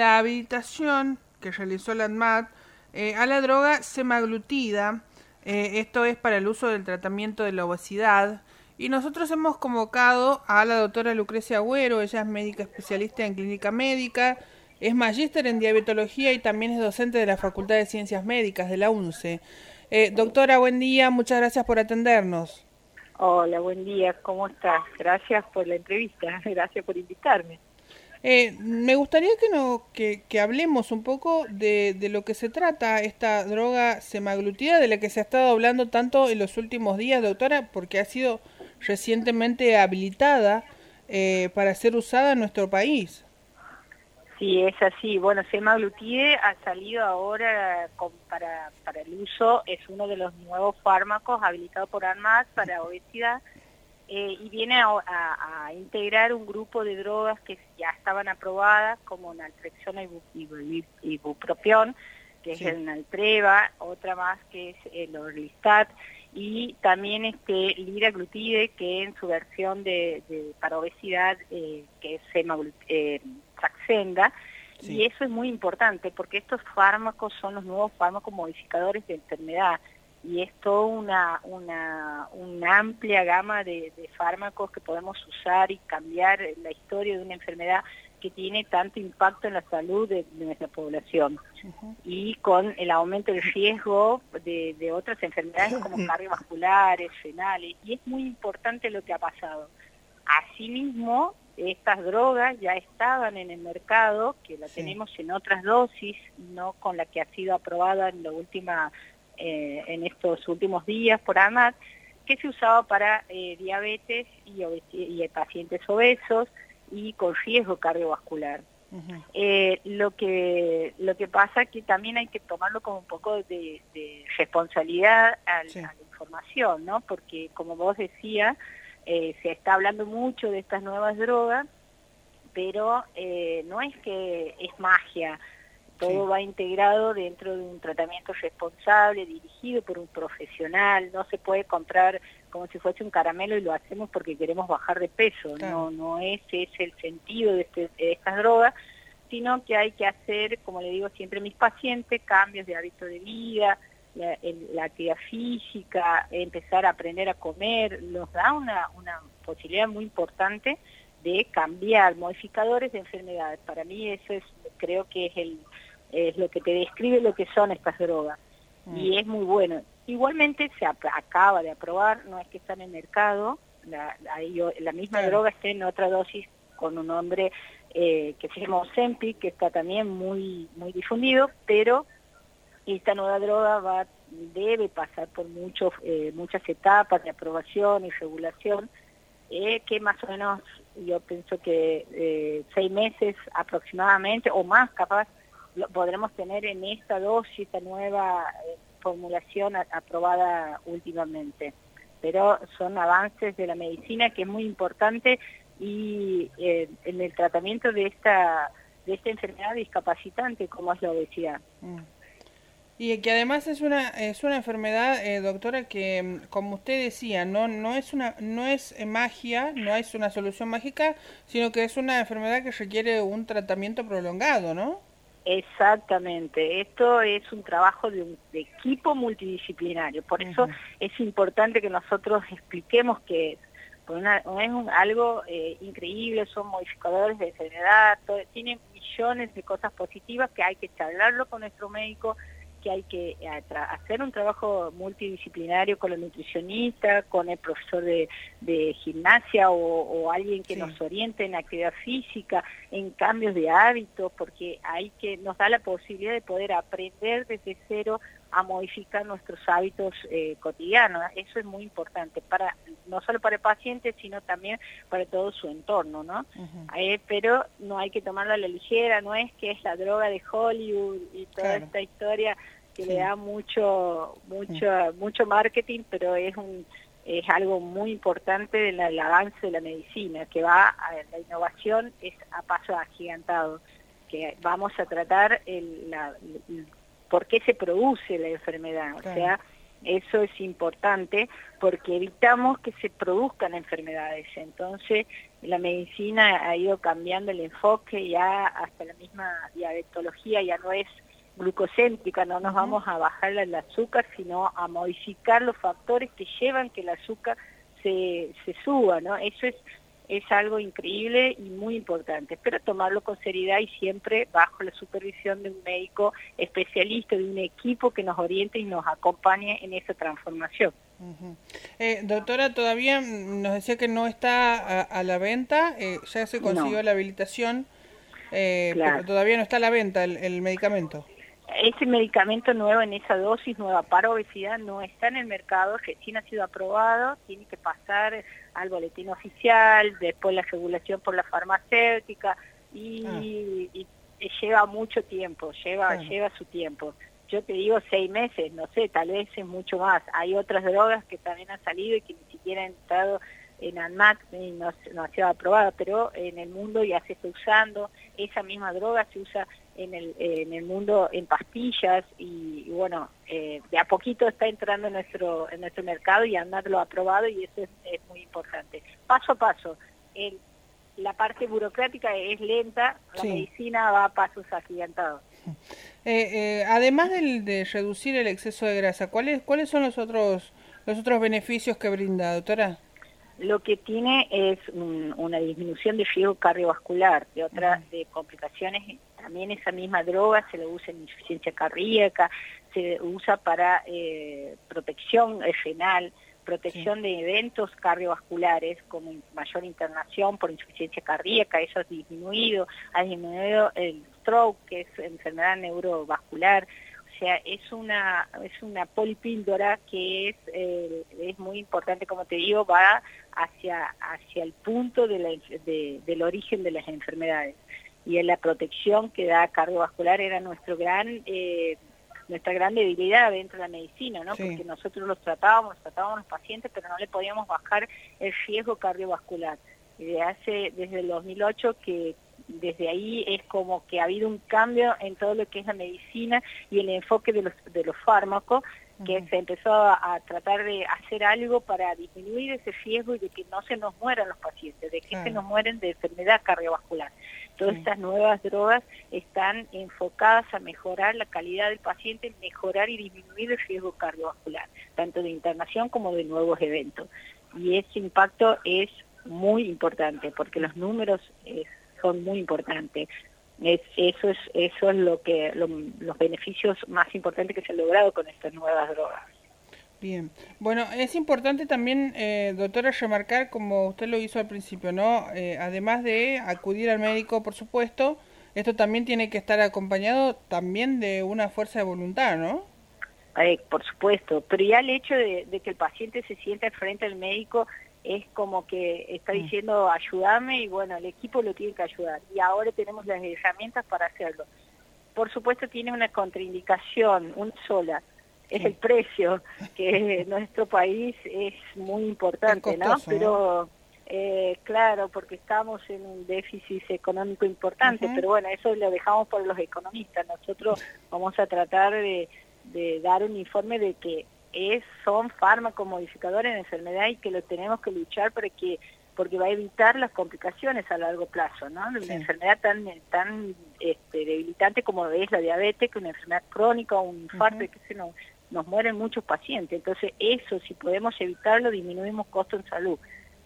la habilitación que realizó la ANMAT eh, a la droga semaglutida. Eh, esto es para el uso del tratamiento de la obesidad. Y nosotros hemos convocado a la doctora Lucrecia Agüero, ella es médica especialista en clínica médica, es magíster en diabetología y también es docente de la Facultad de Ciencias Médicas de la UNCE. Eh, doctora, buen día, muchas gracias por atendernos. Hola, buen día, ¿cómo estás? Gracias por la entrevista, gracias por invitarme. Eh, me gustaría que, no, que, que hablemos un poco de, de, lo que se trata esta droga semaglutida de la que se ha estado hablando tanto en los últimos días, doctora, porque ha sido recientemente habilitada eh, para ser usada en nuestro país. Sí, es así. Bueno, semaglutide ha salido ahora con, para, para el uso, es uno de los nuevos fármacos habilitados por ANMAT para obesidad eh, y viene a, a, integrar un grupo de drogas que ya estaban aprobadas, como naltrexona y ibupropión, que sí. es el naltreva, otra más que es el orlistat, y también este liraglutide, que en su versión de, de para obesidad, eh, que es eh, Saxenda, sí. y eso es muy importante porque estos fármacos son los nuevos fármacos modificadores de enfermedad y es toda una, una, una amplia gama de, de, fármacos que podemos usar y cambiar la historia de una enfermedad que tiene tanto impacto en la salud de, de nuestra población uh -huh. y con el aumento del riesgo de, de otras enfermedades como cardiovasculares, renales, y es muy importante lo que ha pasado. Asimismo, estas drogas ya estaban en el mercado, que la sí. tenemos en otras dosis, no con la que ha sido aprobada en la última eh, en estos últimos días por AMAT, que se usaba para eh, diabetes y, y, pacientes obesos y con riesgo cardiovascular. Uh -huh. eh, lo que lo que pasa que también hay que tomarlo como un poco de, de responsabilidad al, sí. a la información, ¿no? Porque como vos decías, eh, se está hablando mucho de estas nuevas drogas, pero eh, no es que es magia, todo sí. va integrado dentro de un tratamiento responsable, dirigido por un profesional, no se puede comprar como si fuese un caramelo y lo hacemos porque queremos bajar de peso, claro. no, no ese es el sentido de, este, de estas drogas, sino que hay que hacer, como le digo siempre a mis pacientes, cambios de hábito de vida, la, el, la, actividad física, empezar a aprender a comer, nos da una, una posibilidad muy importante de cambiar modificadores de enfermedades. Para mí eso es, creo que es el es lo que te describe lo que son estas drogas. Mm. Y es muy bueno. Igualmente se acaba de aprobar, no es que está en el mercado, la, la, la misma droga está en otra dosis con un nombre eh, que se llama Ozempic, que está también muy, muy difundido, pero esta nueva droga va debe pasar por muchos, eh, muchas etapas de aprobación y regulación, eh, que más o menos yo pienso que eh, seis meses aproximadamente, o más capaz, lo podremos tener en esta dosis, esta nueva eh, formulación aprobada últimamente. Pero son avances de la medicina que es muy importante y eh, en el tratamiento de esta de esta enfermedad discapacitante como es la obesidad. Mm. Y que además es una es una enfermedad, eh, doctora, que mm, como usted decía, no no es una no es magia, no es una solución mágica, sino que es una enfermedad que requiere un tratamiento prolongado, ¿no? Exactamente, esto es un trabajo de un de equipo multidisciplinario, por eso uh -huh. es importante que nosotros expliquemos qué es. Una, es un, algo eh, increíble, son modificadores de enfermedad, tienen millones de cosas positivas que hay que charlarlo con nuestro médico, que hay que eh, hacer un trabajo multidisciplinario con el nutricionista, con el profesor de, de gimnasia o, o, alguien que sí. nos oriente en actividad física, en cambios de hábitos, porque hay que nos da la posibilidad de poder aprender desde cero a modificar nuestros hábitos eh, cotidianos. Eso es muy importante, para no solo para el paciente, sino también para todo su entorno, ¿no? Uh -huh. eh, pero no hay que tomarlo a la ligera, no es que es la droga de Hollywood y toda claro. esta historia que sí. le da mucho, mucho, uh -huh. mucho marketing, pero es un es algo muy importante del avance de la medicina, que va a la innovación es a paso agigantado, que vamos a tratar el, la, el por qué se produce la enfermedad. Claro. O sea, eso es importante porque evitamos que se produzcan enfermedades. Entonces, la medicina ha ido cambiando el enfoque, ya hasta la misma diabetología ya no es glucocéntrica, no nos vamos a bajar el azúcar, sino a modificar los factores que llevan que el azúcar se, se suba, ¿no? Eso es es algo increíble y muy importante. Espero tomarlo con seriedad y siempre bajo la supervisión de un médico especialista, de un equipo que nos oriente y nos acompañe en esa transformación. eh, doctora, todavía nos decía que no está a, la venta, eh, ya se consiguió la habilitación, eh, pero todavía no está a la venta el, el medicamento ese medicamento nuevo en esa dosis nueva para obesidad no está en el mercado, recién ha sido aprobado, tiene que pasar al boletín oficial, después la regulación por la farmacéutica y, ah. lleva mucho tiempo, lleva, lleva su tiempo. Yo te digo seis meses, no sé, tal vez es mucho más. Hay otras drogas que también han salido y que ni siquiera han entrado en ANMAT y no, no ha sido aprobada, pero en el mundo ya se está usando. Esa misma droga se usa en el, en el mundo en pastillas y, bueno, eh, de a poquito está entrando en nuestro, en nuestro mercado y ANMAT lo ha aprobado y eso es, muy importante. Paso a paso, el, la parte burocrática es lenta, la medicina va a pasos agigantados. Eh, eh, además del, de reducir el exceso de grasa, ¿cuáles cuáles son los otros los otros beneficios que brinda, doctora? lo que tiene es una disminución de riesgo cardiovascular, de otras de complicaciones. También esa misma droga se la usa en insuficiencia cardíaca, se usa para eh, protección renal, protección de eventos cardiovasculares como mayor internación por insuficiencia cardíaca, eso ha disminuido, ha disminuido el stroke, que es enfermedad neurovascular, sea, es una, es una polipíldora que es, eh, es muy importante, como te digo, va hacia, hacia el punto de del origen de las enfermedades. Y en la protección que da cardiovascular era nuestro gran... Eh, nuestra gran debilidad dentro de la medicina, ¿no? Porque nosotros los tratábamos, tratábamos a los pacientes, pero no le podíamos bajar el riesgo cardiovascular. Y hace, desde el 2008 que desde ahí es como que ha habido un cambio en todo lo que es la medicina y el enfoque de los, de los fármacos, que se empezó a, tratar de hacer algo para disminuir ese riesgo y de que no se nos mueran los pacientes, de que se nos mueren de enfermedad cardiovascular. Todas estas nuevas drogas están enfocadas a mejorar la calidad del paciente, mejorar y disminuir el riesgo cardiovascular, tanto de internación como de nuevos eventos. Y ese impacto es muy importante porque los números son muy importantes. eso es eso es lo que los beneficios más importantes que se han logrado con estas nuevas drogas. Bien, bueno, es importante también, eh, doctora, remarcar, como usted lo hizo al principio, ¿no? Eh, además de acudir al médico, por supuesto, esto también tiene que estar acompañado también de una fuerza de voluntad, ¿no? Eh, por supuesto, pero ya el hecho de, de, que el paciente se sienta frente al médico es como que está mm. diciendo ayúdame y bueno, el equipo lo tiene que ayudar y ahora tenemos las herramientas para hacerlo. Por supuesto tiene una contraindicación, una sola, es el precio, que en nuestro país es muy importante, ¿no? Pero eh, claro, porque estamos en un déficit económico importante, pero bueno, eso lo dejamos por los economistas. Nosotros vamos a tratar de, de dar un informe de que es, son fármacos modificadores de enfermedad y que lo tenemos que luchar para que porque va a evitar las complicaciones a largo plazo, ¿no? Una enfermedad tan tan este, debilitante como es la diabetes, que una enfermedad crónica o un infarto, que se nos, nos mueren muchos pacientes. Entonces, eso, si podemos evitarlo, disminuimos costos en salud.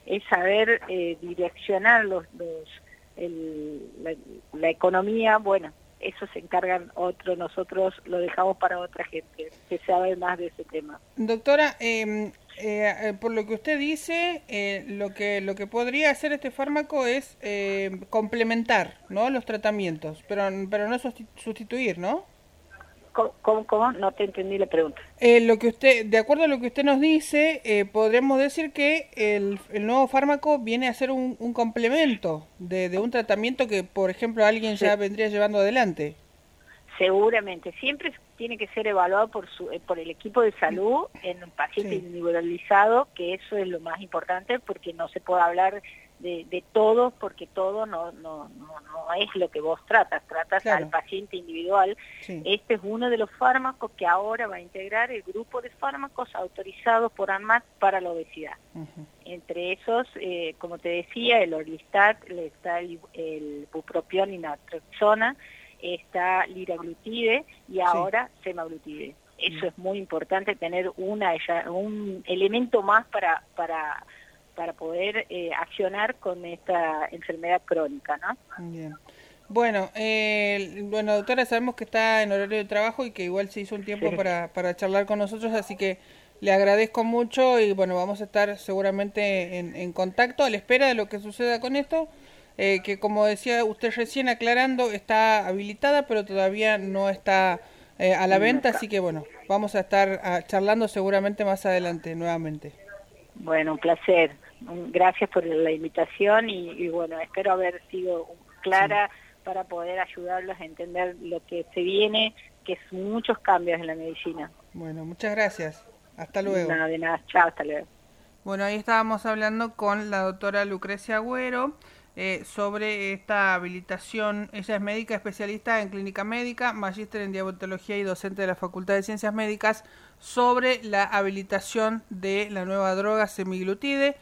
Es saber eh, direccionar los, los la economía, bueno, eso se encargan otros, nosotros lo dejamos para otra gente que sabe más de ese tema. Doctora, em, eh, eh, por lo que usted dice, eh, lo que lo que podría hacer este fármaco es complementar, ¿no? Los tratamientos, pero pero no sustituir, ¿no? ¿Cómo, cómo, No te entendí la pregunta. Eh, lo que usted, de acuerdo a lo que usted nos dice, eh, podremos decir que el, el, nuevo fármaco viene a ser un, un complemento de, de, un tratamiento que, por ejemplo, alguien ya vendría llevando adelante. Seguramente, siempre tiene que ser evaluado por, su, eh, por el equipo de salud en un paciente individualizado, que eso es lo más importante porque no se puede hablar de, todos, porque todo no, no, no, es lo que vos tratas, tratas al paciente individual. Este es uno de los fármacos que ahora va a integrar el grupo de fármacos autorizados por ANMAT para la obesidad. Entre esos, eh, como te decía, el Orlistat, está el, el bupropión y está liraglutide y ahora semaglutide. Eso es muy importante, tener una, un elemento más para, para para poder eh, accionar con esta enfermedad crónica, ¿no? Bien. Bueno, eh, bueno, doctora, sabemos que está en horario de trabajo y que igual se hizo un tiempo para, para charlar con nosotros, así que le agradezco mucho y bueno, vamos a estar seguramente en, en contacto a la espera de lo que suceda con esto, eh, que como decía usted recién aclarando, está habilitada, pero todavía no está eh, a la venta, así que bueno, vamos a estar ah, charlando seguramente más adelante nuevamente. Bueno, un placer. Gracias por la invitación y, bueno, espero haber sido clara para poder ayudarlos a entender lo que se viene, que es muchos cambios en la medicina. Bueno, muchas gracias. Hasta luego. No, de nada. Chao, hasta luego. Bueno, ahí estábamos hablando con la doctora Lucrecia Agüero. Eh, sobre esta habilitación. Ella es médica especialista en clínica médica, magíster en diabetología y docente de la Facultad de Ciencias Médicas sobre la habilitación de la nueva droga semiglutide